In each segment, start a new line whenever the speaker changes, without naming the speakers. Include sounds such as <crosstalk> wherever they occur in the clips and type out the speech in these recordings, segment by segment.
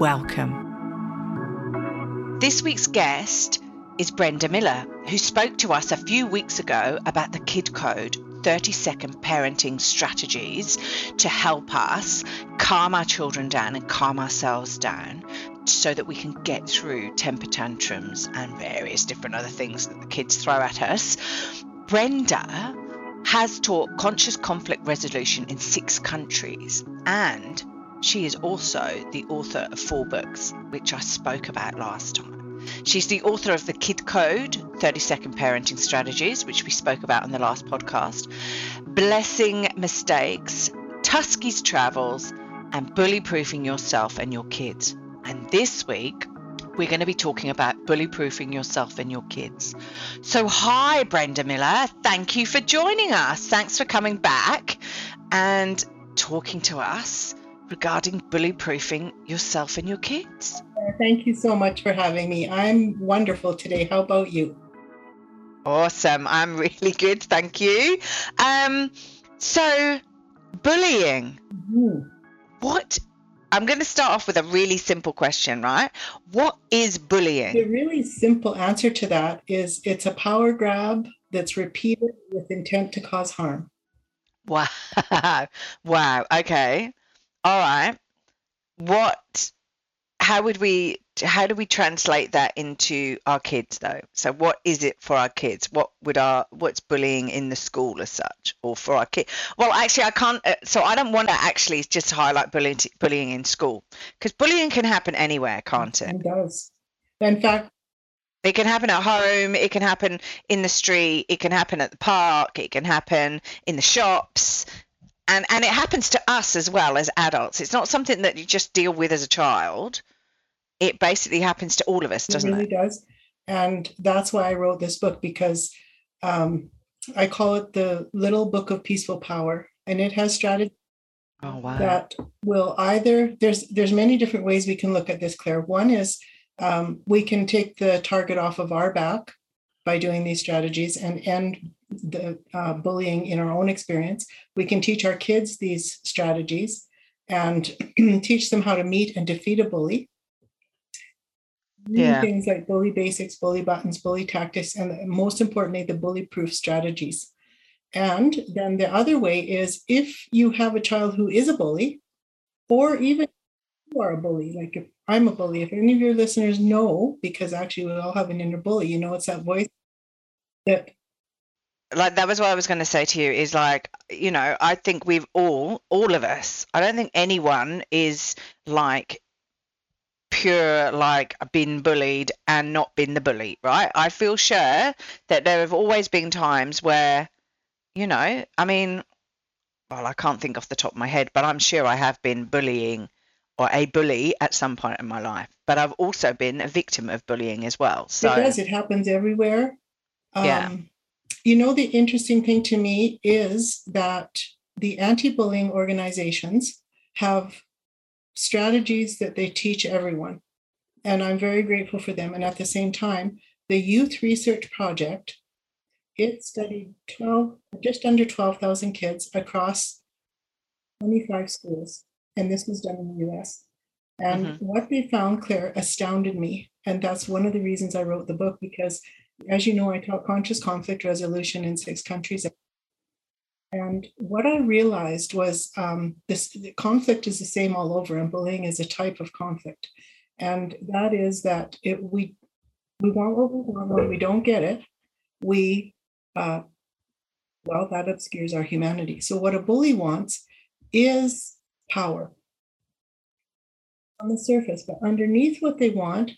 Welcome.
This week's guest is Brenda Miller, who spoke to us a few weeks ago about the Kid Code 30 second parenting strategies to help us calm our children down and calm ourselves down so that we can get through temper tantrums and various different other things that the kids throw at us. Brenda has taught conscious conflict resolution in six countries and she is also the author of four books, which I spoke about last time. She's the author of The Kid Code 30 Second Parenting Strategies, which we spoke about on the last podcast, Blessing Mistakes, Tusky's Travels, and Bully Proofing Yourself and Your Kids. And this week, we're going to be talking about bully proofing yourself and your kids. So, hi, Brenda Miller. Thank you for joining us. Thanks for coming back and talking to us regarding bully proofing yourself and your kids.
Thank you so much for having me. I'm wonderful today. How about you?
Awesome. I'm <laughs> really good. Thank you. Um, so, bullying. Mm-hmm. What? I'm going to start off with a really simple question, right? What is bullying?
The really simple answer to that is it's a power grab that's repeated with intent to cause harm.
Wow. <laughs> wow. Okay. All right. What how would we how do we translate that into our kids though? So what is it for our kids? What would our what's bullying in the school as such or for our kid well actually i can't uh, so i don't want to actually just highlight bullying bullying in school because bullying can happen anywhere can't it?
It does. In fact
it can happen at home it can happen in the street it can happen at the park it can happen in the shops and and it happens to us as well as adults it's not something that you just deal with as a child it basically happens to all of us, doesn't
it? Really
it?
does. And that's why I wrote this book because um, I call it the Little Book of Peaceful Power, and it has strategies
oh, wow.
that will either there's there's many different ways we can look at this. Claire, one is um, we can take the target off of our back by doing these strategies and end the uh, bullying in our own experience. We can teach our kids these strategies and <clears throat> teach them how to meet and defeat a bully yeah. things like bully basics, bully buttons, bully tactics, and most importantly, the bully proof strategies. And then the other way is if you have a child who is a bully, or even you are a bully, like if I'm a bully, if any of your listeners know, because actually we all have an inner bully, you know, it's that voice that
like that was what I was going to say to you is like you know I think we've all all of us I don't think anyone is like pure like been bullied and not been the bully, right? I feel sure that there have always been times where, you know, I mean, well, I can't think off the top of my head, but I'm sure I have been bullying or a bully at some point in my life. But I've also been a victim of bullying as well. So
it does. It happens everywhere.
Um, yeah.
You know, the interesting thing to me is that the anti-bullying organizations have strategies that they teach everyone. And I'm very grateful for them. And at the same time, the Youth Research Project, it studied 12, just under 12,000 kids across 25 schools. And this was done in the US. And mm-hmm. what they found, Claire, astounded me. And that's one of the reasons I wrote the book, because as you know, I taught conscious conflict resolution in six countries and what I realized was um, this conflict is the same all over, and bullying is a type of conflict. And that is that it, we we want what we want when we don't get it, we uh, well that obscures our humanity. So what a bully wants is power on the surface, but underneath what they want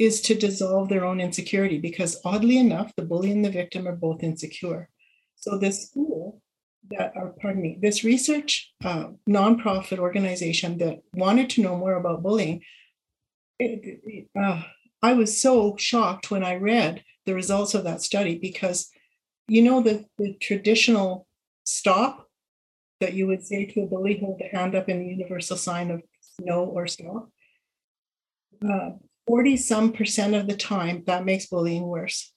is to dissolve their own insecurity because oddly enough, the bully and the victim are both insecure. So this school that, or pardon me, this research uh, nonprofit organization that wanted to know more about bullying it, it, uh, I was so shocked when I read the results of that study because you know the, the traditional stop that you would say to a bully, hold the hand up in the universal sign of no or stop. Uh, 40 some percent of the time, that makes bullying worse.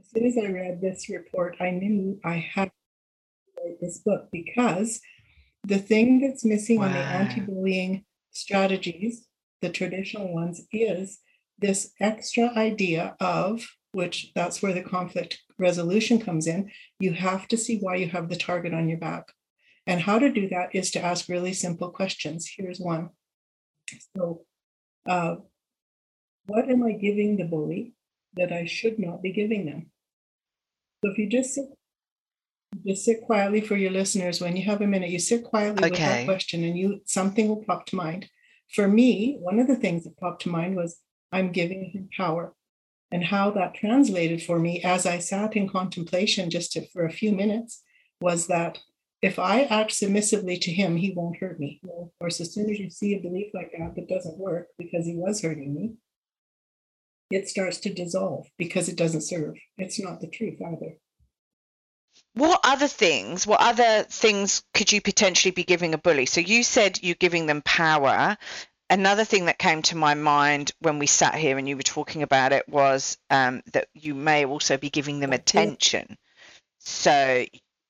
As soon as I read this report, I knew I had to write this book because the thing that's missing wow. on the anti bullying strategies, the traditional ones, is this extra idea of which that's where the conflict resolution comes in. You have to see why you have the target on your back. And how to do that is to ask really simple questions. Here's one. So, uh, what am I giving the bully that I should not be giving them? So if you just sit, just sit quietly for your listeners, when you have a minute, you sit quietly okay. with that question, and you something will pop to mind. For me, one of the things that popped to mind was I'm giving him power. And how that translated for me as I sat in contemplation just to, for a few minutes was that if I act submissively to him, he won't hurt me. Well, of course, as soon as you see a belief like that that doesn't work because he was hurting me, it starts to dissolve because it doesn't serve. It's not the truth either.
What other things, what other things could you potentially be giving a bully? So you said you're giving them power. Another thing that came to my mind when we sat here and you were talking about it was um, that you may also be giving them attention. So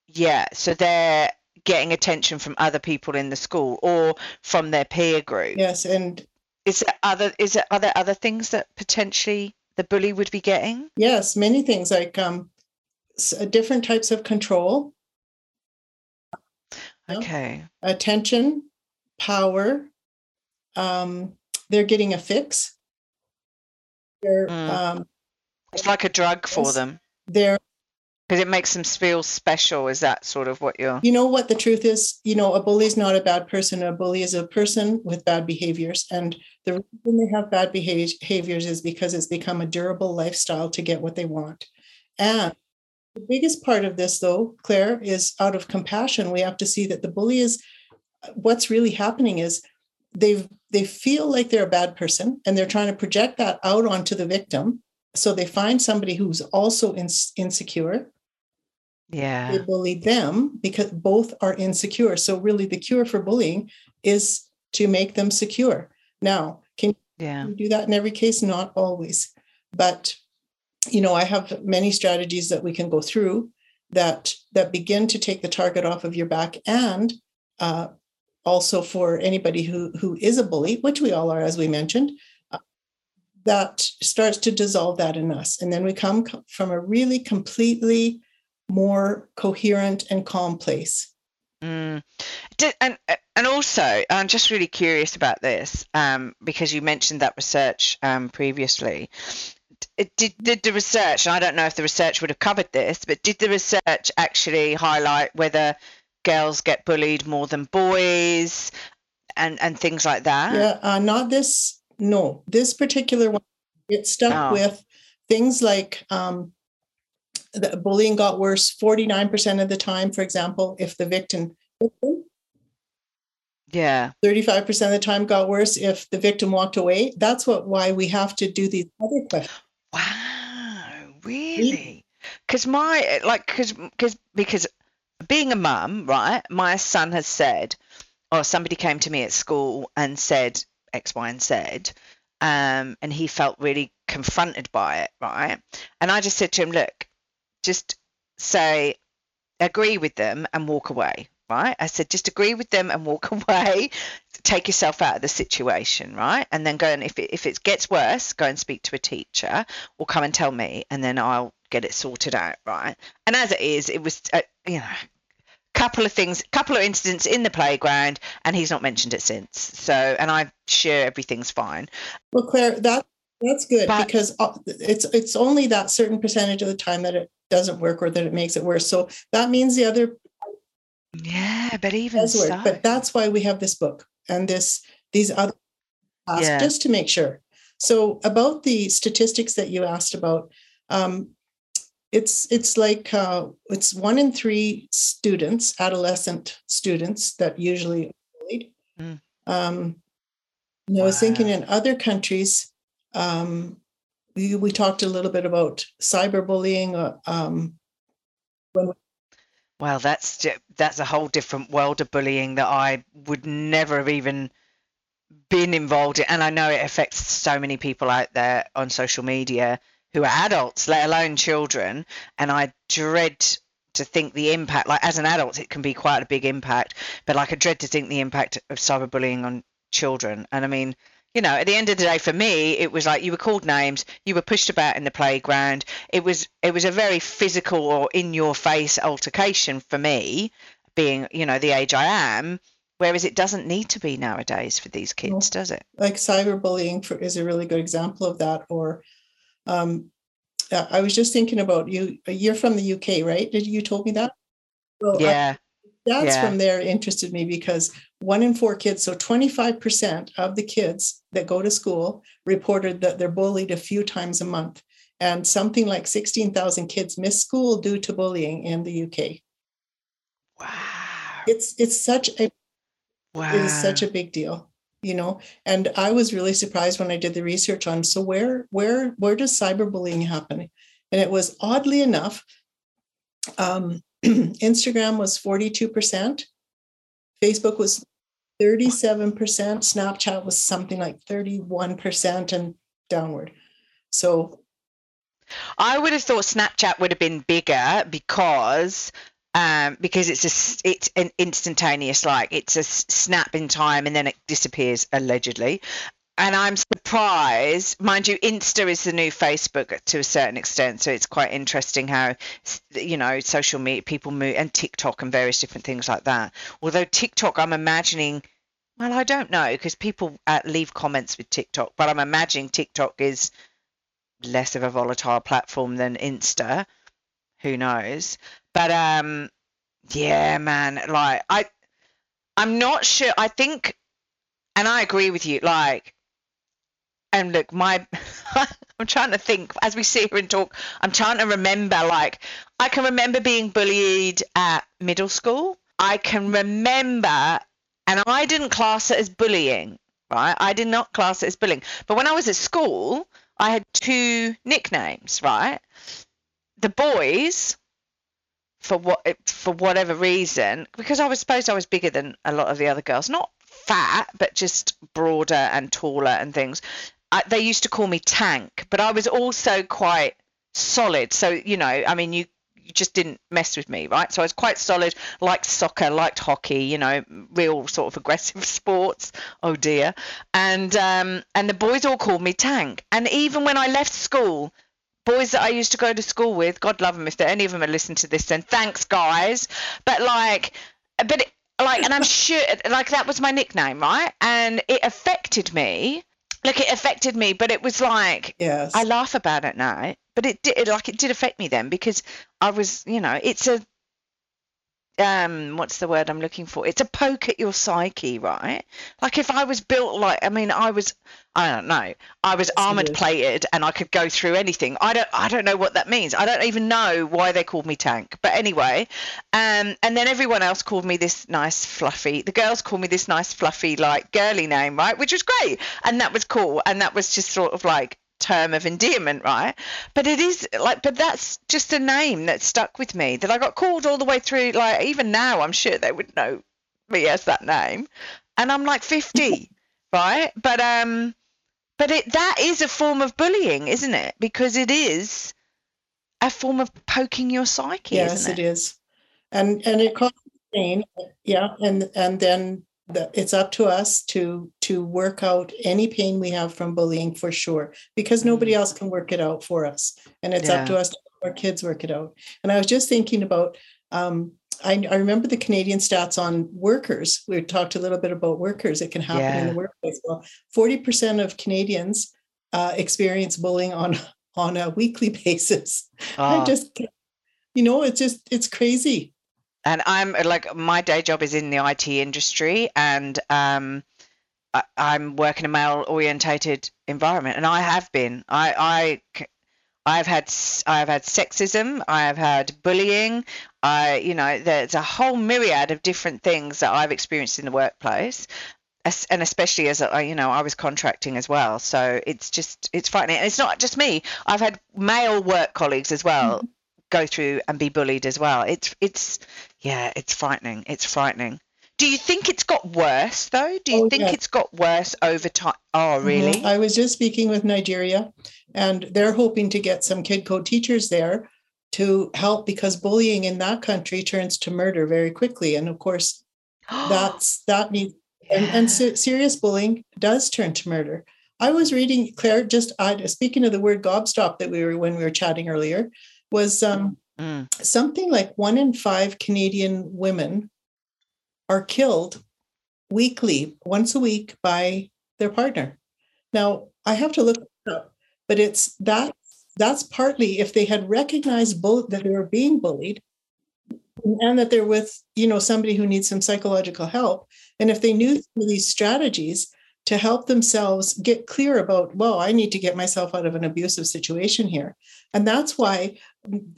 yeah, so they're getting attention from other people in the school or from their peer group.
Yes, and
is there other is there are there other things that potentially the bully would be getting?
Yes, many things like um uh, different types of control.
Okay.
Attention, power. Um, they're getting a fix. They're, mm. um,
it's like a drug for them.
They're
because it makes them feel special is that sort of what you're
you know what the truth is? You know a bully is not a bad person. A bully is a person with bad behaviors. And the reason they have bad behaviors is because it's become a durable lifestyle to get what they want. And the biggest part of this though claire is out of compassion we have to see that the bully is what's really happening is they they feel like they're a bad person and they're trying to project that out onto the victim. So they find somebody who's also in, insecure
yeah.
They bully them because both are insecure. So really the cure for bullying is to make them secure. Now can
yeah.
you do that in every case? Not always. But you know i have many strategies that we can go through that that begin to take the target off of your back and uh, also for anybody who who is a bully which we all are as we mentioned uh, that starts to dissolve that in us. And then we come from a really completely more coherent and calm place.
Mm. And and also, I'm just really curious about this um, because you mentioned that research um, previously. Did, did the research, and I don't know if the research would have covered this, but did the research actually highlight whether girls get bullied more than boys and, and things like that?
Yeah, uh, not this, no. This particular one, it stuck oh. with things like um, the bullying got worse 49% of the time, for example, if the victim
yeah.
35% of the time got worse if the victim walked away. That's what why we have to do these other questions.
Wow really? Because my like because because because being a mum right my son has said or somebody came to me at school and said x y and z um, and he felt really confronted by it right? And i just said to him look just say, agree with them and walk away, right? I said, just agree with them and walk <laughs> away. Take yourself out of the situation, right? And then go and if it, if it gets worse, go and speak to a teacher or come and tell me, and then I'll get it sorted out, right? And as it is, it was, uh, you know, couple of things, couple of incidents in the playground, and he's not mentioned it since. So, and I'm sure everything's fine.
Well, Claire, that that's good but, because uh, it's it's only that certain percentage of the time that it doesn't work or that it makes it worse. So that means the other
yeah, but even work. So.
But that's why we have this book and this these other yeah. just to make sure. So about the statistics that you asked about, um, it's it's like uh, it's one in three students, adolescent students, that usually bullied. Mm. Um, And I was thinking in other countries, um, we, talked a little bit about cyberbullying. Uh, um,
when well, that's that's a whole different world of bullying that I would never have even been involved in, and I know it affects so many people out there on social media who are adults, let alone children. And I dread to think the impact, like as an adult, it can be quite a big impact, but like I dread to think the impact of cyberbullying on children. And I mean, you know, at the end of the day, for me, it was like you were called names, you were pushed about in the playground. It was it was a very physical or in your face altercation for me, being you know the age I am. Whereas it doesn't need to be nowadays for these kids, does it?
Like cyberbullying for, is a really good example of that. Or um, I was just thinking about you. You're from the UK, right? Did you told me that?
Well, yeah.
I, that's yeah. from there interested me because one in four kids, so 25% of the kids that go to school reported that they're bullied a few times a month. And something like 16,000 kids miss school due to bullying in the UK.
Wow.
It's it's such a Wow. It is such a big deal, you know. And I was really surprised when I did the research on so where where where does cyberbullying happen? And it was oddly enough, um, <clears throat> Instagram was 42%, Facebook was 37%, Snapchat was something like 31% and downward. So
I would have thought Snapchat would have been bigger because um, because it's a it's an instantaneous like it's a snap in time and then it disappears allegedly and i'm surprised mind you insta is the new facebook to a certain extent so it's quite interesting how you know social media people move and tiktok and various different things like that although tiktok i'm imagining well i don't know because people uh, leave comments with tiktok but i'm imagining tiktok is less of a volatile platform than insta who knows but um, yeah, man, like I, I'm not sure. I think, and I agree with you. Like, and look, my, <laughs> I'm trying to think as we sit here and talk. I'm trying to remember. Like, I can remember being bullied at middle school. I can remember, and I didn't class it as bullying. Right, I did not class it as bullying. But when I was at school, I had two nicknames. Right, the boys for what for whatever reason because I was supposed I was bigger than a lot of the other girls, not fat but just broader and taller and things. I, they used to call me Tank, but I was also quite solid. So you know, I mean, you you just didn't mess with me, right? So I was quite solid, liked soccer, liked hockey, you know, real sort of aggressive <laughs> sports. Oh dear. And um, and the boys all called me Tank. And even when I left school, boys that I used to go to school with, God love them if there, any of them are listening to this, then thanks, guys. But like, but it, like, and I'm sure, like, that was my nickname, right? And it affected me. Like, it affected me, but it was like,
yes.
I laugh about it now, but it did, like, it did affect me then because I was, you know, it's a, um what's the word i'm looking for? It's a poke at your psyche right? Like if i was built like i mean i was i don't know i was armored plated and i could go through anything. I don't i don't know what that means. I don't even know why they called me tank. But anyway um and then everyone else called me this nice fluffy the girls called me this nice fluffy like girly name right? Which was great. And that was cool. And that was just sort of like term of endearment, right? But it is like, but that's just a name that stuck with me that I got called all the way through. Like, even now, I'm sure they would know me as that name. And I'm like 50, <laughs> right? But, um, but it, that is a form of bullying, isn't it? Because it is a form of poking your psyche.
Yes,
it?
it is. And, and it causes pain. Yeah. And, and then the, it's up to us to to work out any pain we have from bullying for sure because nobody mm. else can work it out for us and it's yeah. up to us to our kids work it out and i was just thinking about um, I, I, remember the Canadian stats on workers. We talked a little bit about workers. It can happen yeah. in the workplace. Well, 40% of Canadians uh, experience bullying on on a weekly <laughs> basis. I ah. just, you know, it's just it's crazy
and I'm like my day job is in the IT industry, and um, I, am working in a male orientated environment, and I have been. I I I've had I've had sexism, I've had bullying, I you know there's a whole myriad of different things that I've experienced in the workplace, and especially as a, you know I was contracting as well. So it's just it's frightening. And it's not just me. I've had male work colleagues as well mm-hmm. go through and be bullied as well. It's it's yeah it's frightening. It's frightening do you think it's got worse though do you oh, think yeah. it's got worse over time oh really mm-hmm.
I was just speaking with Nigeria and they're hoping to get some kid code teachers there to help because bullying in that country turns to murder very quickly and of course <gasps> that's that needs and, and serious bullying does turn to murder. I was reading Claire. Just uh, speaking of the word gobstop that we were when we were chatting earlier, was um, mm. something like one in five Canadian women are killed weekly, once a week, by their partner. Now I have to look up, but it's that that's partly if they had recognized both that they were being bullied and that they're with you know somebody who needs some psychological help. And if they knew these strategies to help themselves get clear about well i need to get myself out of an abusive situation here. And that's why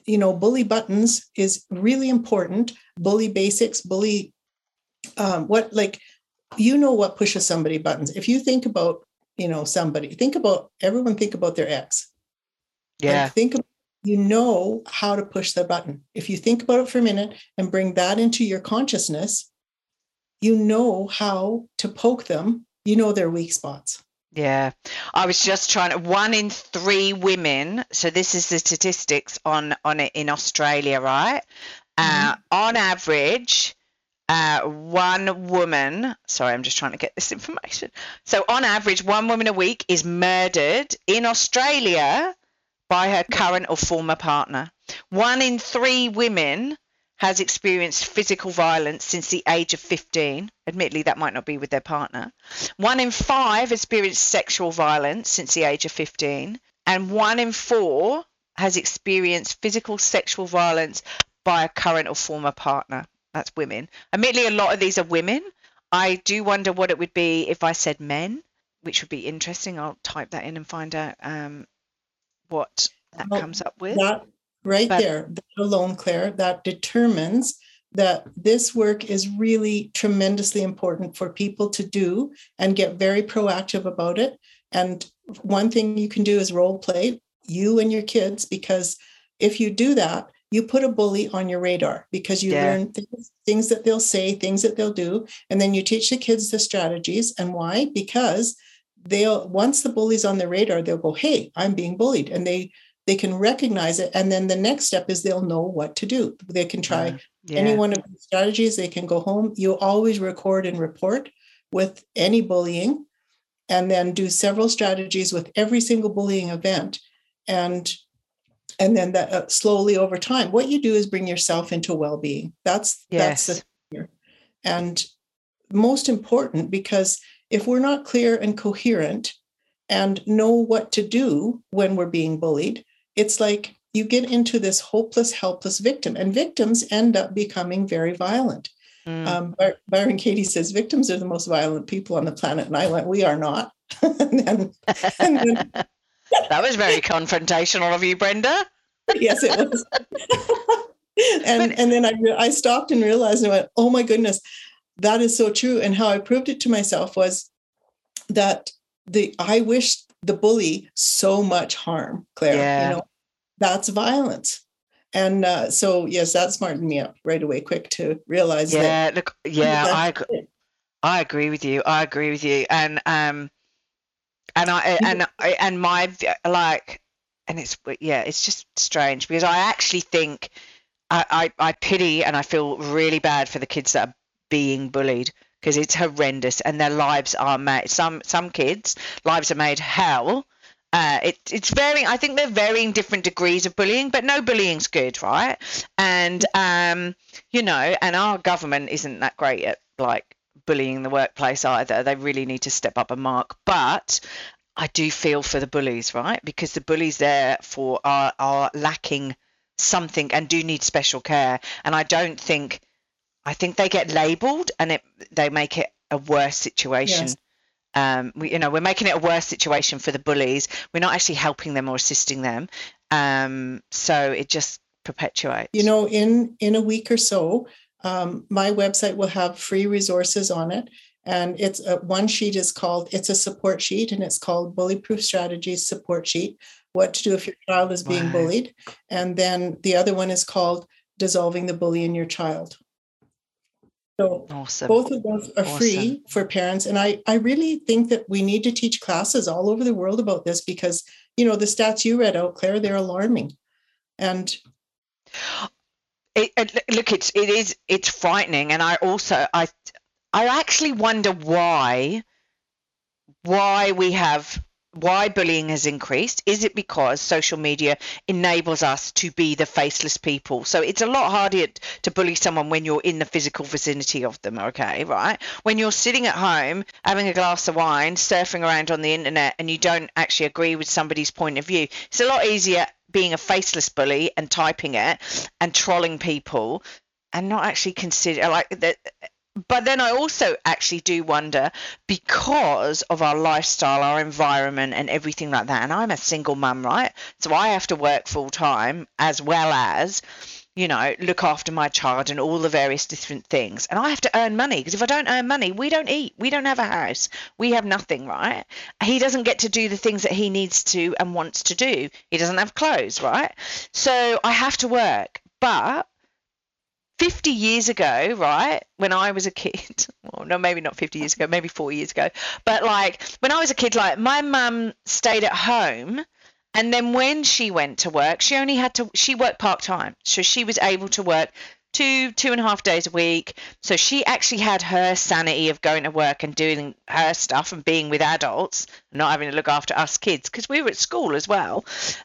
you know bully buttons is really important. Bully basics bully um, what like you know what pushes somebody buttons if you think about you know somebody think about everyone think about their ex
yeah
like think about you know how to push the button. If you think about it for a minute and bring that into your consciousness, you know how to poke them. You know their weak spots.
Yeah, I was just trying to. One in three women. So this is the statistics on on it in Australia, right? Uh, mm-hmm. Uh, on average, uh, one woman. Sorry, I'm just trying to get this <laughs> information. So on average, one woman a week is murdered in Australia by her current or former partner. One in three women has experienced physical violence since the age of 15. Admittedly, that might not be with their partner. One in five experienced sexual violence since the age of 15. And one in four has experienced physical sexual violence by a current or former partner. That's women. Admittedly, a lot of these are women. I do wonder what it would be if I said men, which would be interesting. I'll type that in and find out um, what that well, comes up with.
That right but, there, that alone, Claire, that determines that this work is really tremendously important for people to do and get very proactive about it. And one thing you can do is role play you and your kids, because if you do that, you put a bully on your radar because you yeah. learn things, things that they'll say, things that they'll do, and then you teach the kids the strategies. And why? Because they'll once the bully's on their radar, they'll go, "Hey, I'm being bullied," and they they can recognize it and then the next step is they'll know what to do they can try yeah. Yeah. any one of the strategies they can go home you always record and report with any bullying and then do several strategies with every single bullying event and and then that uh, slowly over time what you do is bring yourself into well-being that's yes. that's the and most important because if we're not clear and coherent and know what to do when we're being bullied it's like you get into this hopeless, helpless victim, and victims end up becoming very violent. Mm. Um, Byron Katie says victims are the most violent people on the planet, and I went, "We are not." <laughs> and
then, and then, that was very confrontational of you, Brenda. <laughs>
yes, it was. <laughs> and but, and then I I stopped and realized and went, "Oh my goodness, that is so true." And how I proved it to myself was that the I wish the bully so much harm, Claire. Yeah. You know, that's violence. And uh, so, yes, that smartened me up right away, quick to realize
yeah,
that.
Look, yeah, I, I agree with you. I agree with you. And um, and I and and my like, and it's yeah, it's just strange because I actually think I, I I pity and I feel really bad for the kids that are being bullied because it's horrendous and their lives are made some some kids lives are made hell uh, it, it's varying. I think they're varying different degrees of bullying, but no bullying's good, right? And um, you know, and our government isn't that great at like bullying in the workplace either. They really need to step up a mark. But I do feel for the bullies, right? Because the bullies there for are are lacking something and do need special care. And I don't think I think they get labelled and it they make it a worse situation. Yes. Um, we, you know, we're making it a worse situation for the bullies. We're not actually helping them or assisting them. Um, so it just perpetuates.
You know, in in a week or so, um, my website will have free resources on it, And it's a, one sheet is called, it's a support sheet and it's called Bully Proof Strategies Support Sheet What to Do If Your Child is Being wow. Bullied. And then the other one is called Dissolving the Bully in Your Child. So awesome. both of those are awesome. free for parents. And I, I really think that we need to teach classes all over the world about this because, you know, the stats you read out, Claire, they're alarming. And
it, uh, it, look, it's it is it's frightening, and I also I I actually wonder why why we have why bullying has increased. Is it because social media enables us to be the faceless people? So it's a lot harder to bully someone when you're in the physical vicinity of them okay right? When you're sitting at home having a glass of wine surfing around on the internet and you don't actually agree with somebody's point of view it's a lot easier being a faceless bully and typing it and trolling people and not actually consider like that but then I also actually do wonder because of our lifestyle, our environment, and everything like that. And I'm a single mum, right? So I have to work full time as well as, you know, look after my child and all the various different things. And I have to earn money because if I don't earn money, we don't eat. We don't have a house. We have nothing, right? He doesn't get to do the things that he needs to and wants to do. He doesn't have clothes, right? So I have to work. But 50 years ago, right, when I was a kid, <laughs> well, no, maybe not 50 years ago, maybe four years ago, but like when I was a kid, like my mum stayed at home. And then when she went to work, she only had to, she worked part time. So she was able to work two two and a half days a week. So she actually had her sanity of going to work and doing her stuff and being with adults not having to look after us kids because we were at school as well.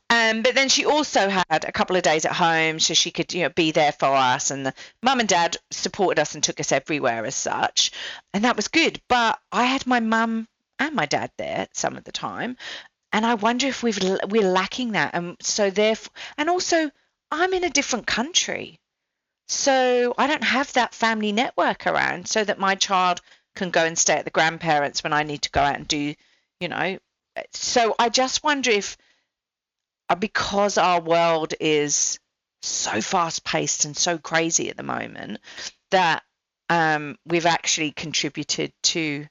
Um, but then she also had a couple of days at home so she could you know be there for us. And the mum and dad supported us and took us everywhere as such. And that was good. But i had my mum and my dad there some of the time and i wonder if we've we're lacking that and so therefore and also i'm in a different country so I don't have that family network around so that my child can go and stay at the grandparents when I need to go out and do, you know. So I just wonder if uh, because our world is so fast paced and so crazy at the moment that um, we've actually contributed to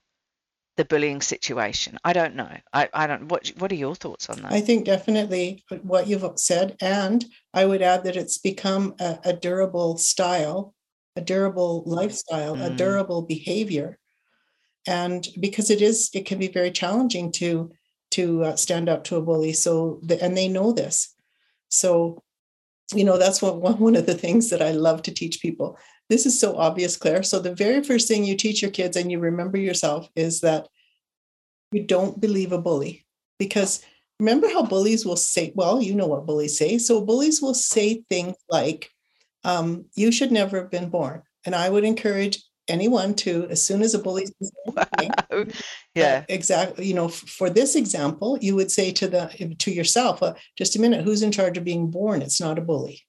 the bullying situation. I don't know. I, I don't. What What are your thoughts on that?
I think definitely what you've said, and I would add that it's become a, a durable style, a durable lifestyle, mm. a durable behavior, and because it is, it can be very challenging to to uh, stand up to a bully. So, the, and they know this. So, you know, that's what one <laughs> one of the things that I love to teach people this is so obvious, Claire. So, the very first thing you teach your kids and you remember yourself is that you don't believe a bully. Because remember how bullies will say, well, you know what bullies say. So, bullies will say things like, um, you should never have been born. And I would encourage anyone to, as soon as a bully says anything, <laughs> wow.
yeah,
uh, exactly. You know, f- for this example, you would say to the to yourself, uh, just a minute, who's in charge of being born? It's not a bully.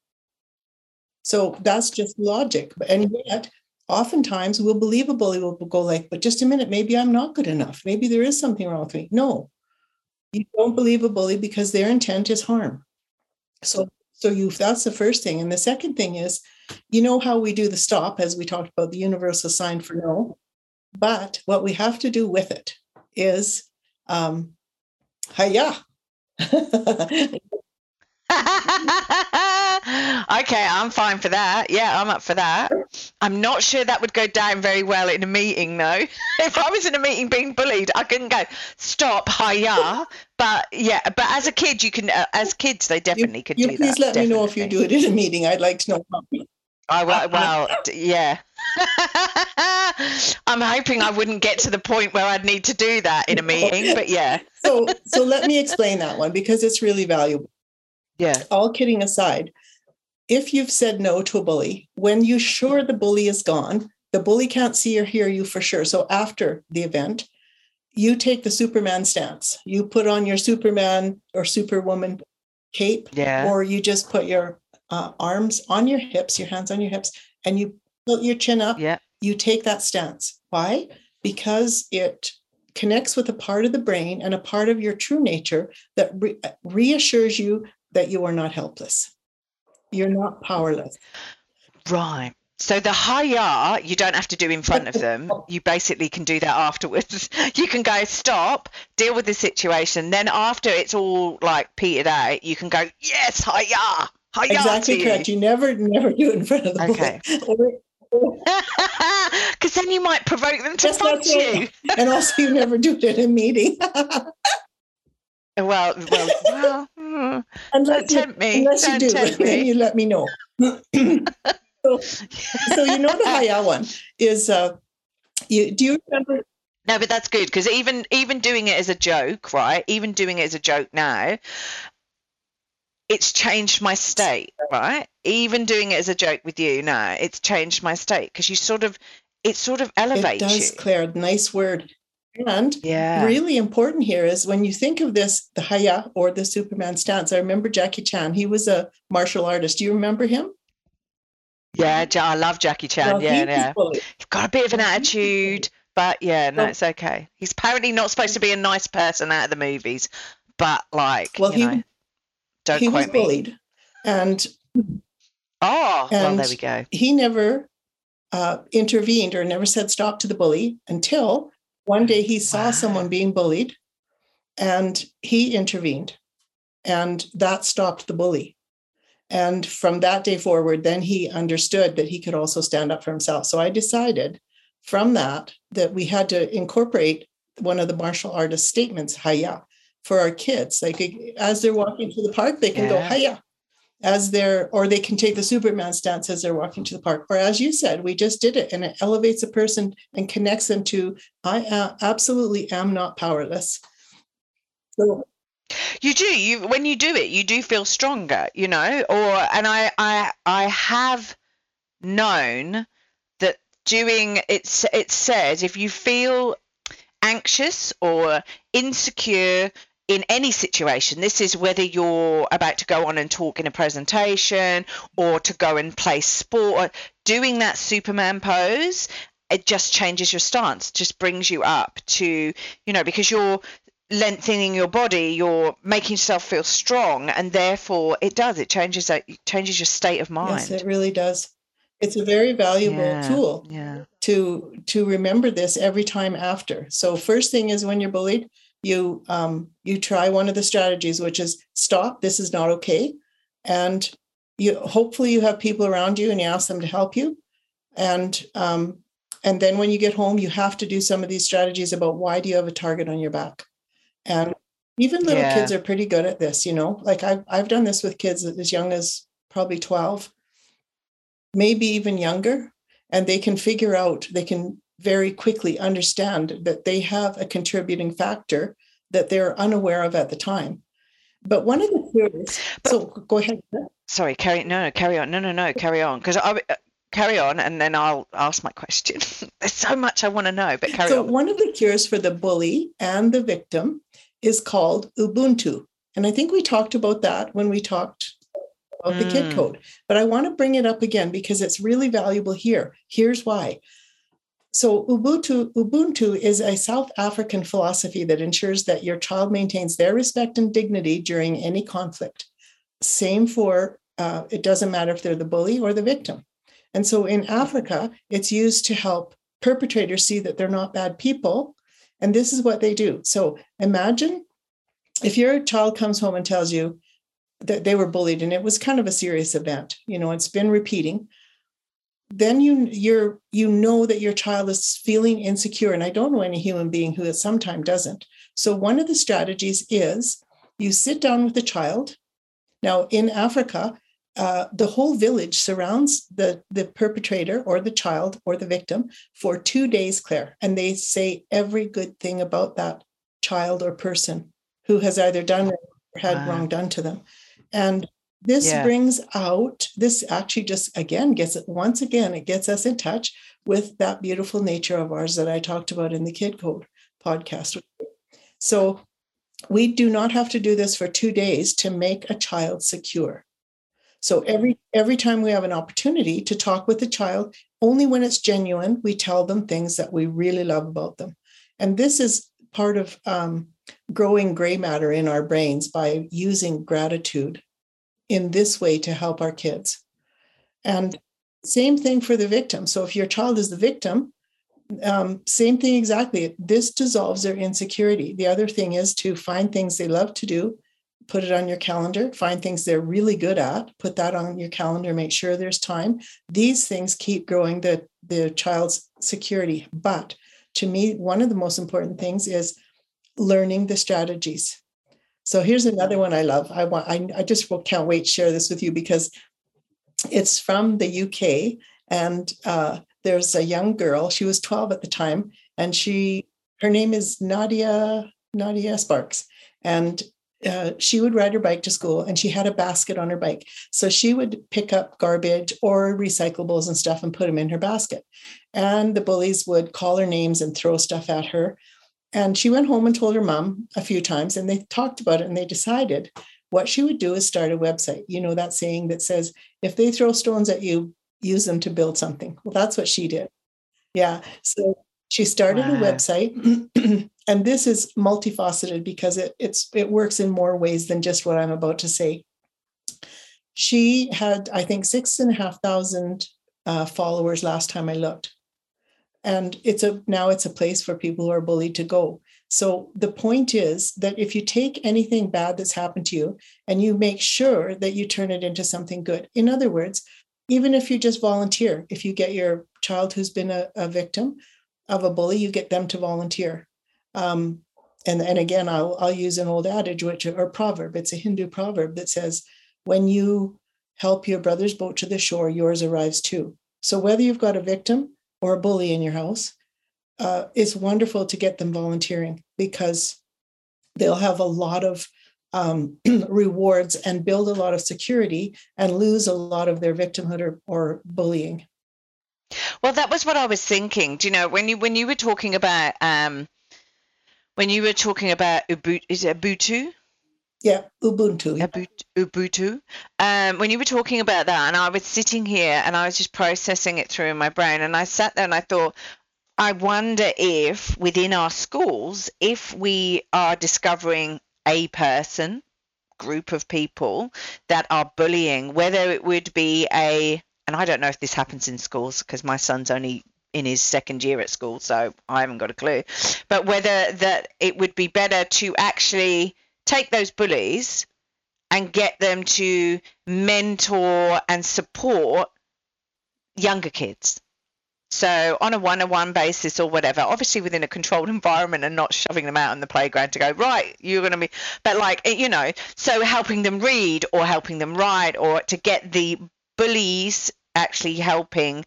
So that's just logic. And yet, oftentimes we'll believe a bully will go like, but just a minute, maybe I'm not good enough. Maybe there is something wrong with me. No, you don't believe a bully because their intent is harm. So, so you that's the first thing. And the second thing is, you know how we do the stop, as we talked about the universal sign for no. But what we have to do with it is, um, hiya. <laughs> <laughs>
okay, I'm fine for that. Yeah, I'm up for that. I'm not sure that would go down very well in a meeting, though. <laughs> if I was in a meeting being bullied, I couldn't go stop, hiya. But yeah, but as a kid, you can. Uh, as kids, they definitely
you,
could
you
do
please
that.
Please let
definitely.
me know if you do it in a meeting. I'd like to know.
I well, well yeah. <laughs> I'm hoping I wouldn't get to the point where I'd need to do that in a meeting, but yeah.
so, so let me explain that one because it's really valuable.
Yeah.
All kidding aside, if you've said no to a bully, when you're sure the bully is gone, the bully can't see or hear you for sure. So after the event, you take the Superman stance. You put on your Superman or Superwoman cape,
yeah.
or you just put your uh, arms on your hips, your hands on your hips, and you put your chin up.
Yeah.
You take that stance. Why? Because it connects with a part of the brain and a part of your true nature that re- reassures you that you are not helpless. You're not powerless.
Right. So the hiya, you don't have to do in front of them. You basically can do that afterwards. <laughs> You can go stop, deal with the situation. Then after it's all like petered out, you can go yes, hiya, hiya.
Exactly correct. You. you never, never do it in front of the okay. <laughs>
Because <laughs> then you might provoke them to yes, punch you.
and also, you never do it in a meeting.
Well, well, well. Hmm. Unless don't you, tempt me.
Unless
don't
you do, then you let me know. <laughs> so, so you know the Haya one is. Uh, you do you remember?
No, but that's good because even even doing it as a joke, right? Even doing it as a joke now, it's changed my state, right? Even doing it as a joke with you now, it's changed my state because you sort of, it sort of elevates
it does,
you.
Claire, nice word. And
yeah.
really important here is when you think of this, the Haya or the Superman stance. I remember Jackie Chan. He was a martial artist. Do you remember him?
Yeah, I love Jackie Chan. Well, yeah, yeah. He's got a bit of an attitude, but yeah, no, it's okay. He's apparently not supposed to be a nice person out of the movies, but like, well, he know, don't
he
was
bullied,
me.
and
oh, and well, there we go.
He never uh, intervened or never said stop to the bully until one day he saw wow. someone being bullied, and he intervened, and that stopped the bully. And from that day forward, then he understood that he could also stand up for himself. So I decided from that that we had to incorporate one of the martial artist statements, Haya, for our kids. Like as they're walking to the park, they can yeah. go Haya. As they're, or they can take the Superman stance as they're walking to the park. Or as you said, we just did it and it elevates a person and connects them to, I absolutely am not powerless.
So you do you when you do it you do feel stronger you know or and i i i have known that doing it's it says if you feel anxious or insecure in any situation this is whether you're about to go on and talk in a presentation or to go and play sport doing that superman pose it just changes your stance just brings you up to you know because you're lengthening your body you're making yourself feel strong and therefore it does it changes it changes your state of mind
yes it really does. It's a very valuable
yeah,
tool
yeah.
to to remember this every time after. So first thing is when you're bullied you um, you try one of the strategies which is stop this is not okay and you hopefully you have people around you and you ask them to help you and um, and then when you get home you have to do some of these strategies about why do you have a target on your back and even little yeah. kids are pretty good at this, you know. Like I've I've done this with kids as young as probably 12, maybe even younger. And they can figure out, they can very quickly understand that they have a contributing factor that they're unaware of at the time. But one of the theories, but, so go ahead.
Sorry, carry no, no, carry on. No, no, no, carry on. Because I uh, carry on and then I'll ask my question. <laughs> There's so much I want to know, but carry
so
on.
So one of the cures for the bully and the victim is called Ubuntu. And I think we talked about that when we talked about mm. the kid mm. code. But I want to bring it up again because it's really valuable here. Here's why. So Ubuntu, Ubuntu is a South African philosophy that ensures that your child maintains their respect and dignity during any conflict. Same for uh, it doesn't matter if they're the bully or the victim. And so in Africa, it's used to help perpetrators see that they're not bad people and this is what they do. So imagine if your child comes home and tells you that they were bullied and it was kind of a serious event, you know, it's been repeating. Then you you're you know that your child is feeling insecure. And I don't know any human being who at some time doesn't. So one of the strategies is you sit down with the child. Now in Africa, uh, the whole village surrounds the, the perpetrator or the child or the victim for two days, Claire, and they say every good thing about that child or person who has either done or had wow. wrong done to them. And this yeah. brings out, this actually just again gets it once again, it gets us in touch with that beautiful nature of ours that I talked about in the Kid Code podcast. So we do not have to do this for two days to make a child secure. So every every time we have an opportunity to talk with a child, only when it's genuine, we tell them things that we really love about them. And this is part of um, growing gray matter in our brains by using gratitude in this way to help our kids. And same thing for the victim. So if your child is the victim, um, same thing exactly. This dissolves their insecurity. The other thing is to find things they love to do, put it on your calendar, find things they're really good at, put that on your calendar, make sure there's time. These things keep growing the, the child's security. But to me, one of the most important things is learning the strategies. So here's another one I love. I want I, I just can't wait to share this with you because it's from the UK and uh, there's a young girl. She was 12 at the time, and she her name is Nadia Nadia Sparkes, and uh, she would ride her bike to school and she had a basket on her bike. So she would pick up garbage or recyclables and stuff and put them in her basket. And the bullies would call her names and throw stuff at her. And she went home and told her mom a few times, and they talked about it and they decided what she would do is start a website. You know, that saying that says, if they throw stones at you, use them to build something. Well, that's what she did. Yeah. So she started wow. a website, <clears throat> and this is multifaceted because it it's it works in more ways than just what I'm about to say. She had, I think, six and a half thousand uh, followers last time I looked, and it's a now it's a place for people who are bullied to go. So the point is that if you take anything bad that's happened to you and you make sure that you turn it into something good. In other words, even if you just volunteer, if you get your child who's been a, a victim of a bully, you get them to volunteer. Um, and, and again, I'll, I'll use an old adage, which or proverb. It's a Hindu proverb that says, "When you help your brother's boat to the shore, yours arrives too." So whether you've got a victim or a bully in your house, uh, it's wonderful to get them volunteering because they'll have a lot of um, <clears throat> rewards and build a lot of security and lose a lot of their victimhood or, or bullying.
Well, that was what I was thinking. Do you know when you when you were talking about um, when you were talking about Ubuntu, is it Ubuntu?
Yeah, Ubuntu.
Ubuntu. Um, when you were talking about that, and I was sitting here and I was just processing it through in my brain, and I sat there and I thought, I wonder if within our schools, if we are discovering a person, group of people that are bullying, whether it would be a, and I don't know if this happens in schools because my son's only in his second year at school, so I haven't got a clue, but whether that it would be better to actually take those bullies and get them to mentor and support younger kids. So on a one-on-one basis or whatever, obviously within a controlled <laughs> environment and not shoving them out on the playground to go right, you're going to be, but like you know, so helping them read or helping them write or to get the bullies actually helping,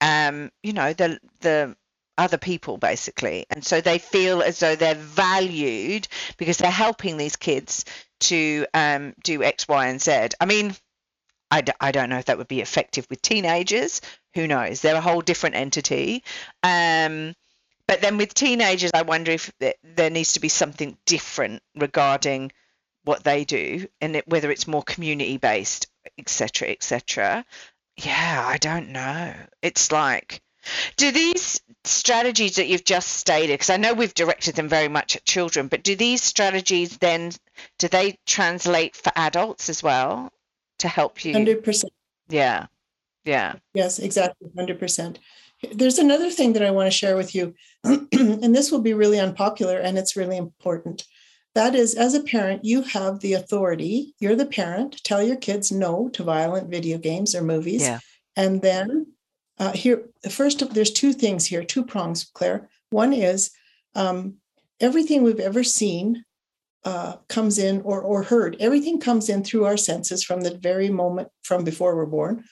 um, you know, the the other people basically, and so they feel as though they're valued because they're helping these kids to um, do X, Y, and Z. I mean. I d- I don't know if that would be effective with teenagers who knows? They're a whole different entity. Um, but then with teenagers, I wonder if there needs to be something different regarding what they do and it, whether it's more community based, etc., etc. Yeah, I don't know. It's like, do these strategies that you've just stated, because I know we've directed them very much at children, but do these strategies then do they translate for adults as well to help you?
Hundred percent.
Yeah. Yeah.
Yes, exactly. 100%. There's another thing that I want to share with you, <clears throat> and this will be really unpopular and it's really important. That is, as a parent, you have the authority. You're the parent. Tell your kids no to violent video games or movies.
Yeah.
And then uh, here, first, there's two things here, two prongs, Claire. One is um, everything we've ever seen uh, comes in or, or heard. Everything comes in through our senses from the very moment from before we're born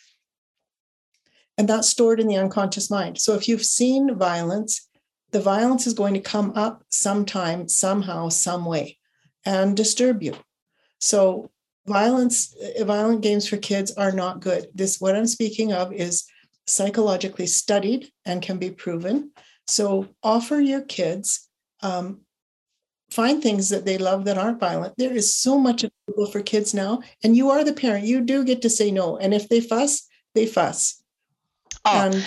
and that's stored in the unconscious mind. So if you've seen violence, the violence is going to come up sometime, somehow, some way, and disturb you. So violence, violent games for kids are not good. This what I'm speaking of is psychologically studied and can be proven. So offer your kids um, find things that they love that aren't violent. There is so much available for kids now, and you are the parent. You do get to say no, and if they fuss, they fuss.
Oh, um,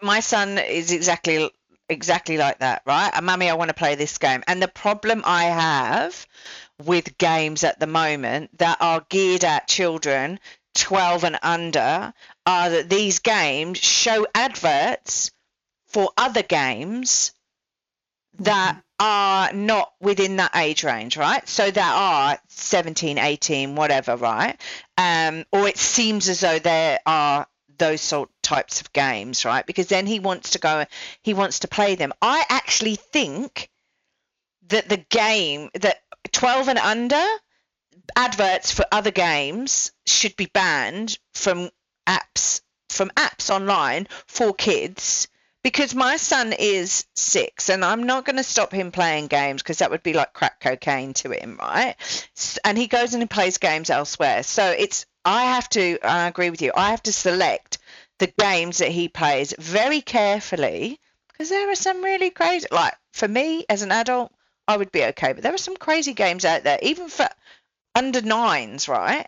my son is exactly exactly like that, right? And mummy, I want to play this game. And the problem I have with games at the moment that are geared at children 12 and under are that these games show adverts for other games that mm-hmm. are not within that age range, right? So that are 17, 18, whatever, right? Um, or it seems as though there are those sort types of games, right? Because then he wants to go, he wants to play them. I actually think that the game that 12 and under adverts for other games should be banned from apps from apps online for kids because my son is six and I'm not going to stop him playing games because that would be like crack cocaine to him, right? And he goes and he plays games elsewhere. So it's, I have to, I agree with you, I have to select the games that he plays very carefully because there are some really crazy, like for me as an adult, I would be okay. But there are some crazy games out there, even for under nines, right?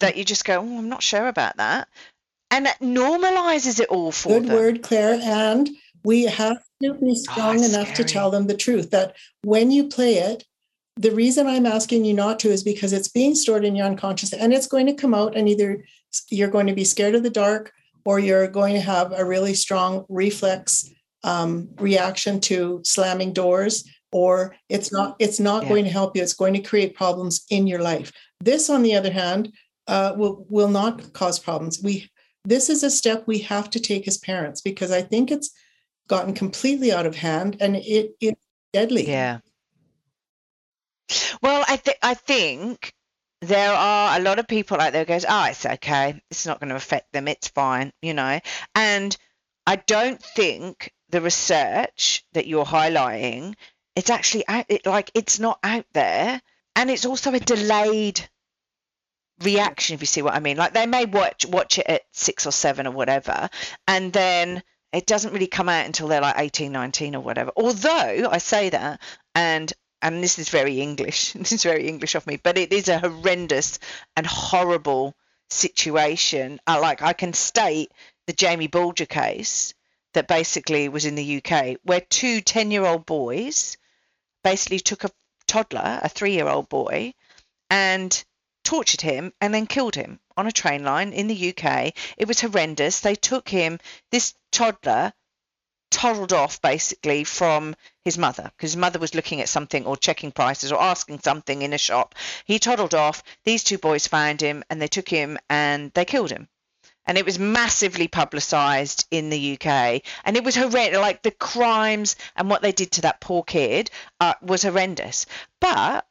That you just go, oh, I'm not sure about that. And that normalizes it all for
Good
them.
word, Claire. And we have to be oh, strong oh, enough scary. to tell them the truth that when you play it, the reason I'm asking you not to is because it's being stored in your unconscious and it's going to come out, and either you're going to be scared of the dark or you're going to have a really strong reflex um, reaction to slamming doors or it's not it's not yeah. going to help you it's going to create problems in your life. This on the other hand uh, will will not cause problems. We this is a step we have to take as parents because i think it's gotten completely out of hand and it it's deadly.
Yeah. Well i think i think there are a lot of people out there who goes oh it's okay it's not going to affect them it's fine you know? And i don't think the research that you're highlighting it's actually out, it, like it's not out there, and it's also a delayed reaction if you see what I mean. Like they may watch watch it at six or seven or whatever, and then it doesn't really come out until they're like 18, 19 or whatever. Although I say that, and and this is very English. <laughs> This is very English of me, but it is a horrendous and horrible situation. I, like I can state the Jamie Bulger case that basically was in the UK, where two 10 year old boys basically took a toddler, a three year old boy, and tortured him and then killed him on a train line in the UK. It was horrendous. They took him, this toddler toddled off basically from his mother because his mother was looking at something or checking prices or asking something in a shop. He toddled off. These two boys found him and they took him and they killed him and it was massively publicized in the UK. And it was horrendous. Like the crimes and what they did to that poor kid uh, was horrendous. But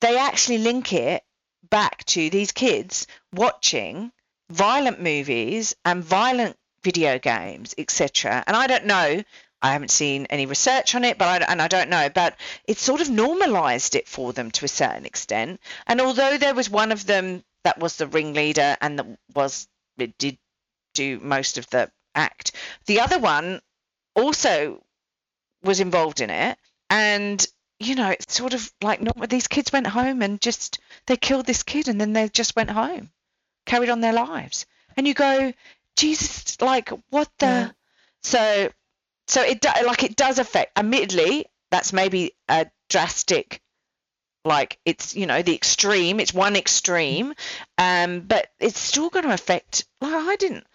they actually link it back to these kids watching violent movies and violent video games, etc. And I don't know. I haven't seen any research on it, but I, and I don't know. But it sort of normalized it for them to a certain extent. And although there was one of them that was the ringleader and that was it did do most of the act. The other one also was involved in it, and you know, it's sort of like not these kids went home and just they killed this kid and then they just went home, carried on their lives, and you go, Jesus, like what the? Yeah. So, so it like it does affect. Admittedly, that's maybe a drastic like it's you know the extreme it's one extreme um but it's still going to affect like i didn't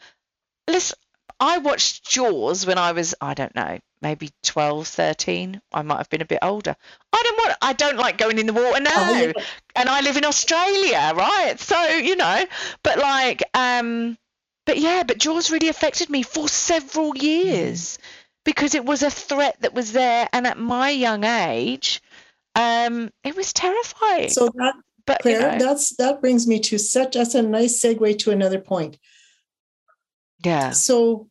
listen i watched jaws when i was i don't know maybe 12 13 i might have been a bit older. I don't want i don't like going in the water now oh, and i live in australia right? So you know but like um but yeah but jaws really affected me for several years mm. because it was a threat that was there and at my young age um, it was terrifying.
So that, but, Claire, you know. that's that brings me to such that's a nice segue to another point.
Yeah.
So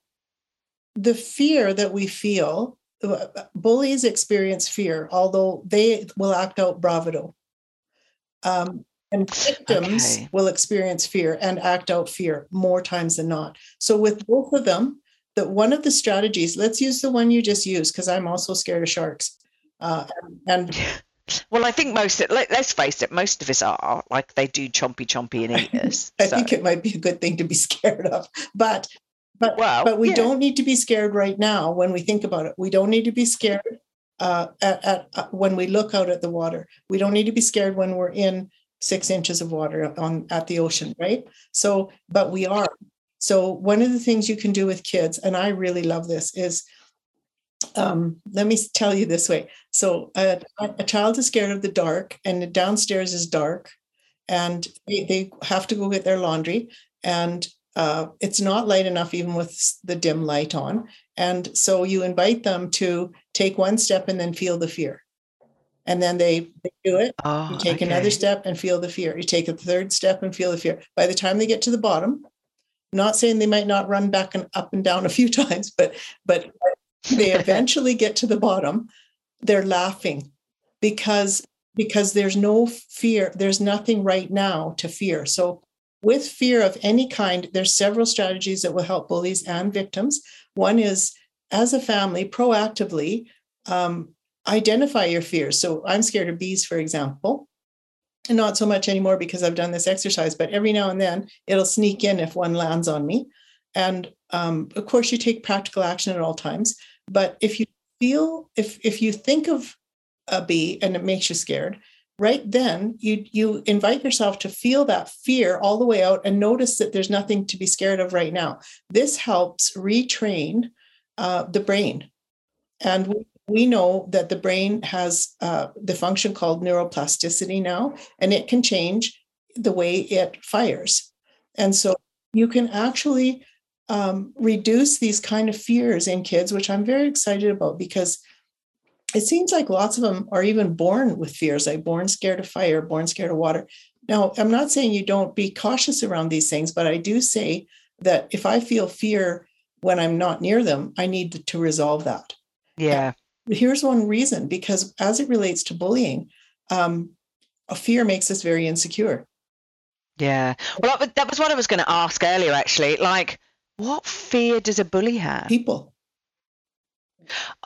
the fear that we feel, uh, bullies experience fear, although they will act out bravado. Um, and victims okay. will experience fear and act out fear more times than not. So with both of them, that one of the strategies, let's use the one you just used because I'm also scared of sharks. Uh, and <laughs>
Well, I think most, let, us face it, most of us are like they do chompy chompy and eat us.
I so. think it might be a good thing to be <laughs> scared of, but but well, but we yeah. don't need to be scared right now when we think about it. We don't need to be scared uh, at, at uh, when we look out at the water. We don't need to be scared when we're in six inches of water on at the ocean, right? So, but we are. So one of the things you can do with kids, and I really love this, is um, let me tell you this way. So a, a child is scared of the dark, and downstairs is dark, and they, they have to go get their laundry, and uh, it's not light enough even with the dim light on. And so you invite them to take one step and then feel the fear. And then they, they do it. Oh, you take okay. another step and feel the fear. You take a third step and feel the fear. By the time they get to the bottom, not saying they might not run back and up and down a few <laughs> times, but but they <laughs> eventually get to the bottom, they're laughing because because there's no fear, there's nothing right now to fear. So with fear of any kind, there's several strategies that will help bullies and victims. One is as a family, proactively um, identify your fears. So I'm scared of bees, for example. And not so much anymore because I've done this exercise, but every now and then it'll sneak in if one lands on me. And um, of course, you take practical action at all times. But if you feel, if if you think of a bee and it makes you scared, right then you you invite yourself to feel that fear all the way out and notice that there's nothing to be scared of right now. This helps retrain uh, the brain. And we, we know that the brain has uh, the function called neuroplasticity now and it can change the way it fires. And so you can actually um, reduce these kind of fears in kids which i'm very excited about because it seems like lots of them are even born with fears, like born scared of fire, born scared of water. Now, I'm not saying you don't be cautious around these things, but I do say that if I feel fear when I'm not near them, I need to resolve that.
Yeah.
Here's one reason because as it relates to bullying, um, a fear makes us very insecure.
Yeah. Well, that was what I was going to ask earlier, actually. Like, what fear does a bully have?
People.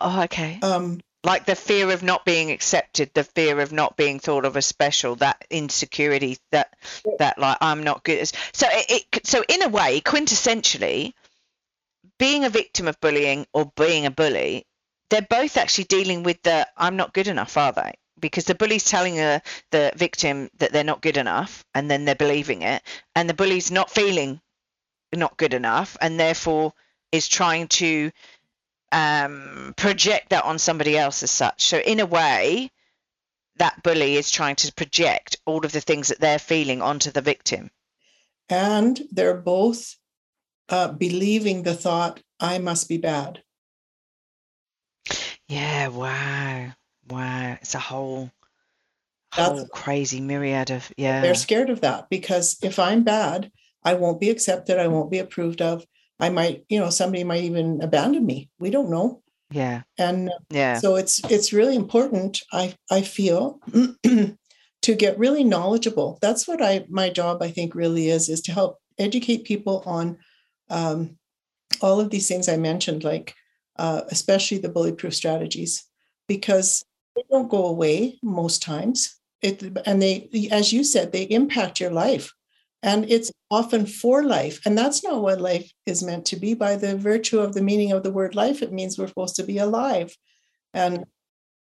Oh, okay. Um, like the fear of not being accepted the fear of not being thought of as special that insecurity that that like i'm not good so it, it so in a way quintessentially being a victim of bullying or being a bully they're both actually dealing with the i'm not good enough are they because the bully's telling the, the victim that they're not good enough and then they're believing it and the bully's not feeling not good enough and therefore is trying to um, project that on somebody else as such. So in a way, that bully is trying to project all of the things that they're feeling onto the victim.
And they're both uh, believing the thought, I must be bad.
Yeah, wow. Wow. It's a whole whole That's, crazy myriad of yeah.
They're scared of that because if I'm bad, I won't be accepted, I won't be approved of. I might, you know, somebody might even abandon me. We don't know.
Yeah.
And yeah. So it's it's really important. I I feel <clears throat> to get really knowledgeable. That's what I my job I think really is is to help educate people on um, all of these things I mentioned, like uh, especially the bully-proof strategies, because they don't go away most times. It and they, as you said, they impact your life. And it's often for life. And that's not what life is meant to be. By the virtue of the meaning of the word life, it means we're supposed to be alive and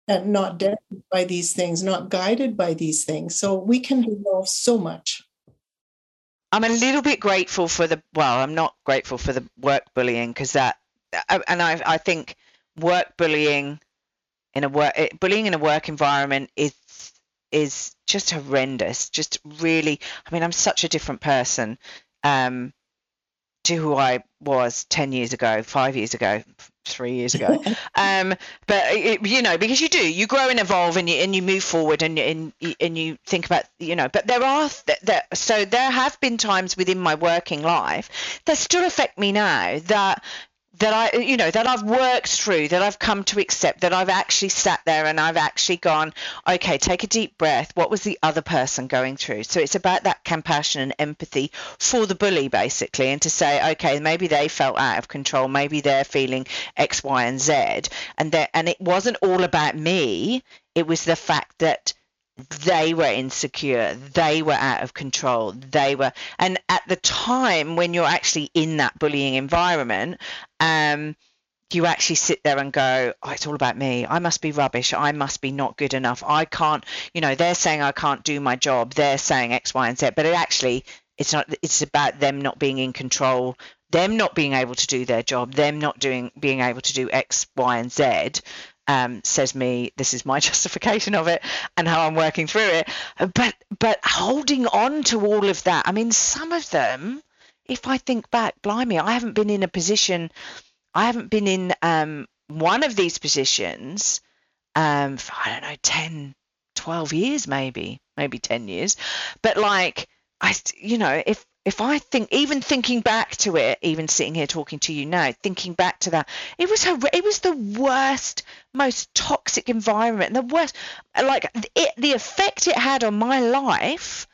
and not dead by these things, not guided by these things. So we can evolve so much.
I'm a little bit grateful for the well, I'm not grateful for the work bullying because that uh, and I I think work bullying in a work bullying in a work environment is is just horrendous. Just really, I mean, I'm such a different person um, to who I was 10 years ago, five years ago, three years ago. <laughs> um, but it, you know, because you do, you grow and evolve, and you and you move forward, and and and you think about, you know. But there are there, so there have been times within my working life that still affect me now that that I, you know, that I've worked through, that I've come to accept, that I've actually sat there and I've actually gone, okay, take a deep breath. What was the other person going through? So it's about that compassion and empathy for the bully, basically, and to say, okay, maybe they felt out of control, maybe they're feeling X, Y, and Z, and that, and it wasn't all about me. It was the fact that they were insecure they were out of control they were and at the time when you're actually in that bullying environment um you actually sit there and go, oh, it's all about me. I must be rubbish. I must be not good enough. I can't, you know, they're saying I can't do my job. They're saying X, Y, and Z. But it actually, it's not, it's about them not being in control, them not being able to do their job, them not doing, being able to do X, Y, and Z. Um, says me, this is my <laughs> justification of it and how I'm working through it. But, but holding on to all of that, I mean, some of them, if I think back, blimey, I haven't been in a position I haven't been in um, one of these positions um, for, I don't know, 10, 12 years, maybe, maybe 10 years. But like, I, you know, if, if I think, even thinking back to it, even sitting here talking to you now, thinking back to that, it was her, it was the worst, most toxic environment, the worst, like it, the effect it had on my life.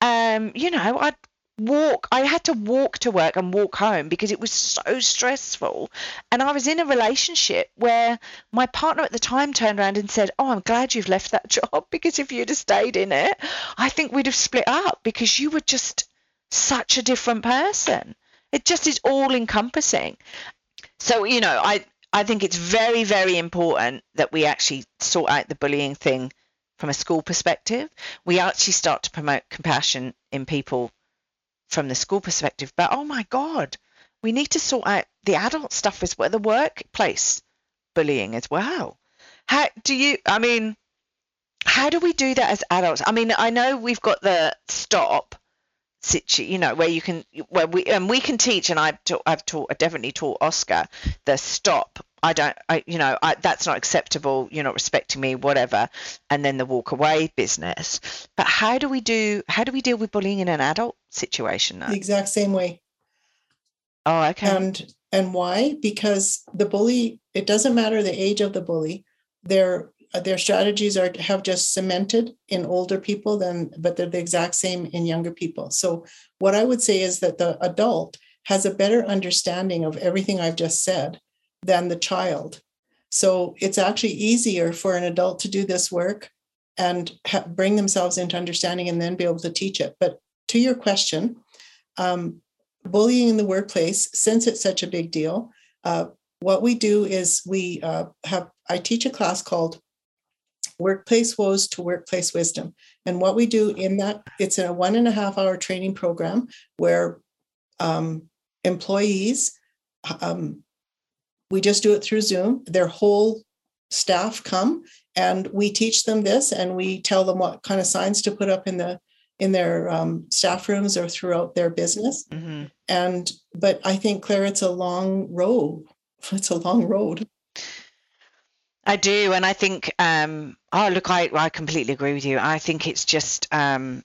Um, you know, I'd walk i had to walk to work and walk home because it was so stressful and i was in a relationship where my partner at the time turned around and said oh i'm glad you've left that <laughs> job because if you'd have stayed in it i think we'd have split up because you were just such a different person it just is all encompassing so you know i i think it's very very important that we actually sort out the bullying thing from a school perspective we actually start to promote compassion in people from the school perspective, but oh my God, we need to sort out the adult stuff as well, the workplace bullying as well. How do you, I mean, how do we do that as adults? I mean, I know we've got the stop situ, you know, where you can, where we, and we can teach, and I've taught, I've taught, I definitely taught Oscar the stop I don't, I, you know, I, that's not acceptable. You're not respecting me, whatever. And then the walk away business. But how do we do? How do we deal with bullying in an adult situation?
The exact same way.
Oh, okay.
And and why? Because the bully. It doesn't matter the age of the bully. Their their strategies are have just cemented in older people than, but they're the exact same in younger people. So what I would say is that the adult has a better understanding of everything I've just said than the child. So it's actually easier for an adult to do this work and ha- bring themselves into understanding and then be able to teach it. But to your question, um, bullying in the workplace, since it's such a big deal, uh, what we do is we uh, have, I teach a class called Workplace Woes to Workplace Wisdom. And what we do in that, it's a one and a half hour training program where um, employees um, we just do it through Zoom. Their whole staff come and we teach them this and we tell them what kind of signs to put up in the in their um, staff rooms or throughout their business. Mm-hmm. And but I think Claire, it's a long road. <laughs> It's a long road.
I do, and I think um, oh look, I I completely agree with you. I think it's just um,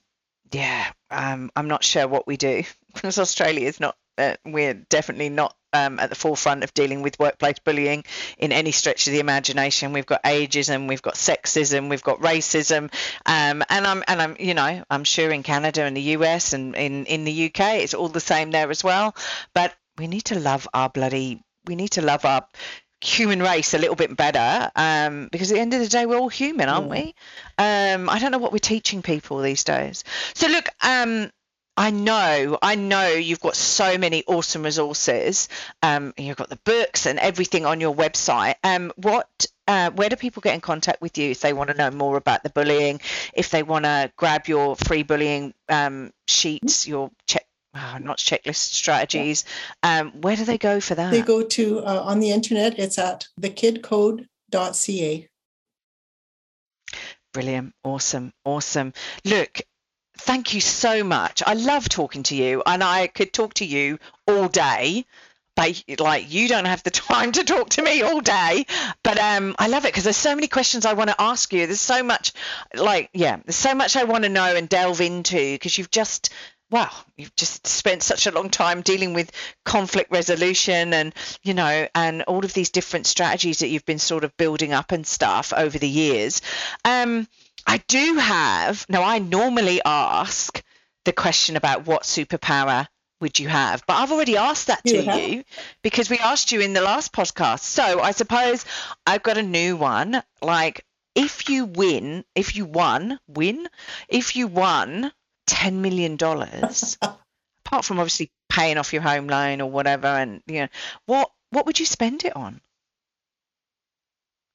yeah, um, I'm not sure what we do <laughs> because Australia is not. Uh, we're definitely not um, at the forefront of dealing with workplace bullying in any stretch of the imagination. We've got ageism, we've got sexism, we've got racism, um, and I'm and I'm you know I'm sure in Canada and the US and in in the UK it's all the same there as well. But we need to love our bloody we need to love our human race a little bit better um, because at the end of the day we're all human aren't yeah. we um, i don't know what we're teaching people these days so look um, I know, I know you've got so many awesome resources. Um, you've got the books and everything on your website. Um, what, uh, where do people get in contact with you if they want to know more about the bullying? If they want to grab your free bullying um, sheets, your check, oh, not checklist strategies, um, where do they go for that?
They go to uh, on the internet. It's at thekidcode.ca.
Brilliant. Awesome. Awesome. Look, thank you so much. I love talking to you, and I could talk to you all day. But like you don't have the <laughs> time to talk to me all day. But um, I love it because there's so many questions I want to ask you. There's so much, like yeah, there's so much I want to know and delve into because you've just wow, you've just spent such a long time dealing with conflict resolution and, you know, and all of these different strategies that you've been sort of building up and stuff over the years. Um, I do have, now I normally ask the question about what superpower would you have? But I've already asked that to you, you because we asked you in the last podcast. So I suppose I've got a new one. Like, if you win, if you won, win, if you won $10 million, <laughs> apart from obviously paying off your home loan or whatever, and, you know, what, what would you spend it on?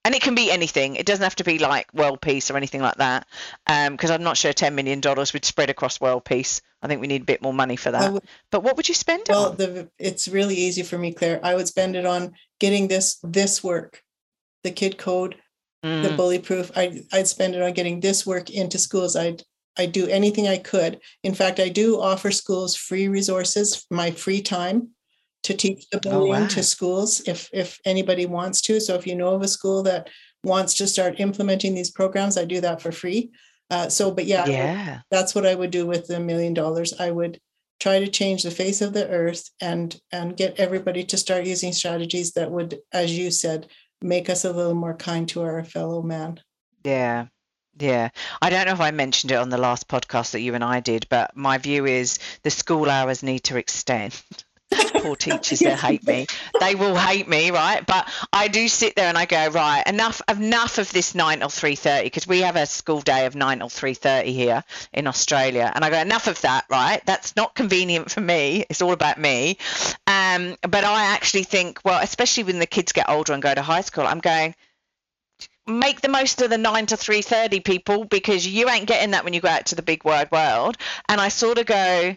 and it can be anything. It doesn't have to be like world peace or anything like that. Because um, I'm not sure ten million dollars would spread across world peace. I think we need a bit more money for that. Would, but what would you spend it well, on?
The, it's really easy for me, Claire. I would spend it on getting this this work, the kid code, mm. the bully proof. I I'd spend it on getting this work into schools. I'd I do anything I could. In fact, I do offer schools free resources, my free time to teach the oh, bullying oh, wow. to schools if if anybody wants to. So if you know of a school that wants to start implementing these programs, I do that for free. Uh, so, but yeah,
yeah,
that's what I would do with the million dollars. I would try to change the face of the earth and and get everybody to start using strategies that would, as you said, make us a little more kind to our fellow man.
Yeah, yeah, I don't know if I mentioned it on the last podcast that you and I did, but my view is the school hours need to extend. <laughs> Poor teachers, they hate me. They will hate me, right? But I do sit there and I go, right, enough, enough of this nine or three thirty, because we have a school day of nine or three thirty here in Australia, and I go, enough of that, right? That's not convenient for me. It's all about me. Um, but I actually think, well, especially when the kids get older and go to high school, I'm going make the most of the 9 to 3.30 people because you ain't getting that when you go out to the big wide world. And i sort of go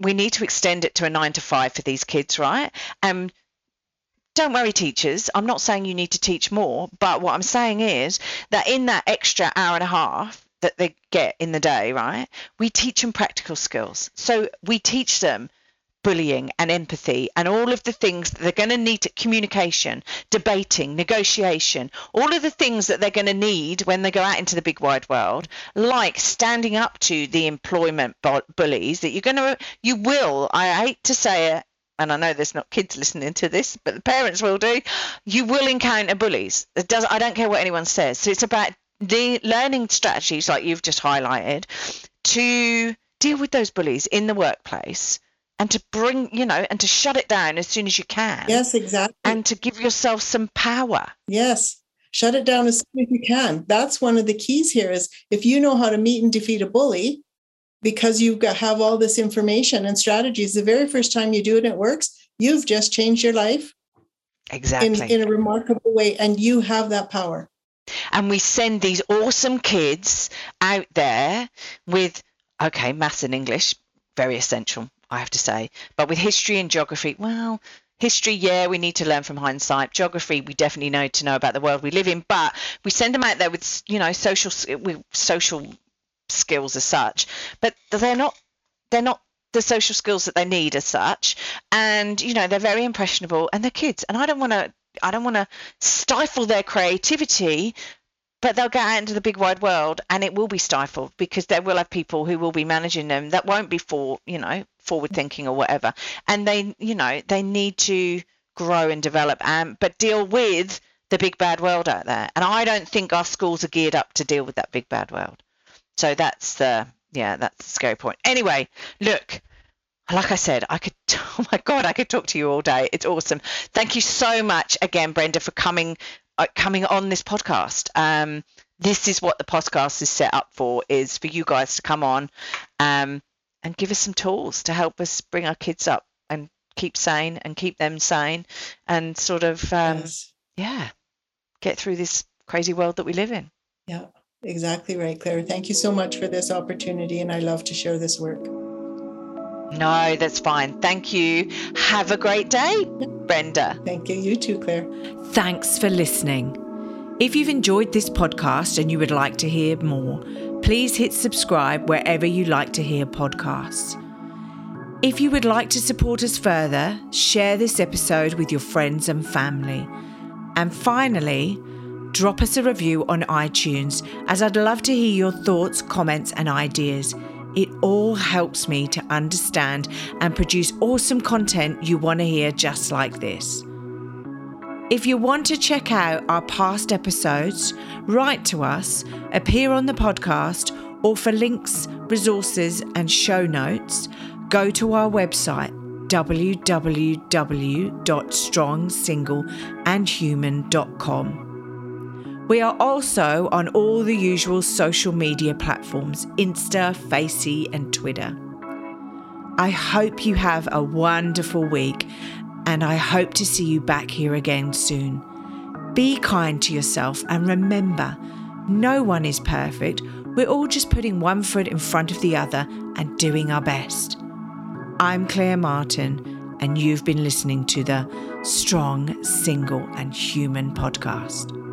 we need to extend it to a 9 to 5 for these kids right? And don't worry teachers. I'm not saying you need to teach more but what i'm saying is that in that extra hour and a half that they get in the day right we teach them practical skills. So we teach them bullying and empathy and all of the things that they're going to need communication, debating, negotiation, all of the things that they're going to need when they go out into the big wide world, like standing up to the employment bullies that you're going to, you will, I hate to say it, and I know there's not kids listening to this, but the parents will do. You will encounter bullies. It does. I don't care what anyone says. So it's about the learning strategies, like you've just highlighted, to deal with those bullies in the workplace and to bring, you know, and to shut it down as soon as you can.
Yes, exactly.
And to give yourself some power.
Yes. Shut it down as soon as you can. That's one of the keys here is if you know how to meet and defeat a bully, because you have all this information and strategies, the very first time you do it, it works, you've just changed your life.
Exactly.
In, in a remarkable way. And you have that power.
And we send these awesome kids out there with, okay, maths and English, very essential I have to say. But with history and geography, well, history, yeah, we need to learn from hindsight. Geography, we definitely need to know about the world we live in. But we send them out there with, you know, social with social skills as such. But they're not they're not the social skills that they need as such. And you know, they're very impressionable and they're kids. And I don't want to I don't want to stifle their creativity but they'll get out into the big wide world and it will be stifled because there will have people who will be managing them that won't be for you know forward thinking or whatever and they you know they need to grow and develop and but deal with the big bad world out there and i don't think our schools are geared up to deal with that big bad world so that's the yeah that's the scary point anyway look like I said, I could, <laughs> oh my God, I could talk to you all day. It's awesome. Thank you so much again, Brenda, for coming coming on this podcast. Um, this is what the podcast is set up for: is for you guys to come on um, and give us some tools to help us bring our kids up and keep sane and keep them sane and sort of um, yes. yeah get through this crazy world that we live in.
Yeah, exactly right, Claire. Thank you so much for this opportunity, and I love to share this work.
No, that's fine. Thank you. Have a great day, Brenda.
Thank you. You too, Claire.
Thanks for listening. If you've enjoyed this podcast and you would like to hear more, please hit subscribe wherever you like to hear podcasts. If you would like to support us further, share this episode with your friends and family. And finally, drop us a review on iTunes as I'd love to hear your thoughts, comments, and ideas. It all helps me to understand and produce awesome content you want to hear just like this. If you want to check out our past episodes, write to us, appear on the podcast, or for links, resources, and show notes, go to our website www.strongsingleandhuman.com. We are also on all the usual social media platforms Insta, Facey, and Twitter. I hope you have a wonderful week and I hope to see you back here again soon.
Be kind to yourself and remember, no one is perfect. We're all just putting one foot in front of the other and doing our best. I'm Claire Martin, and you've been listening to the Strong, Single, and Human podcast.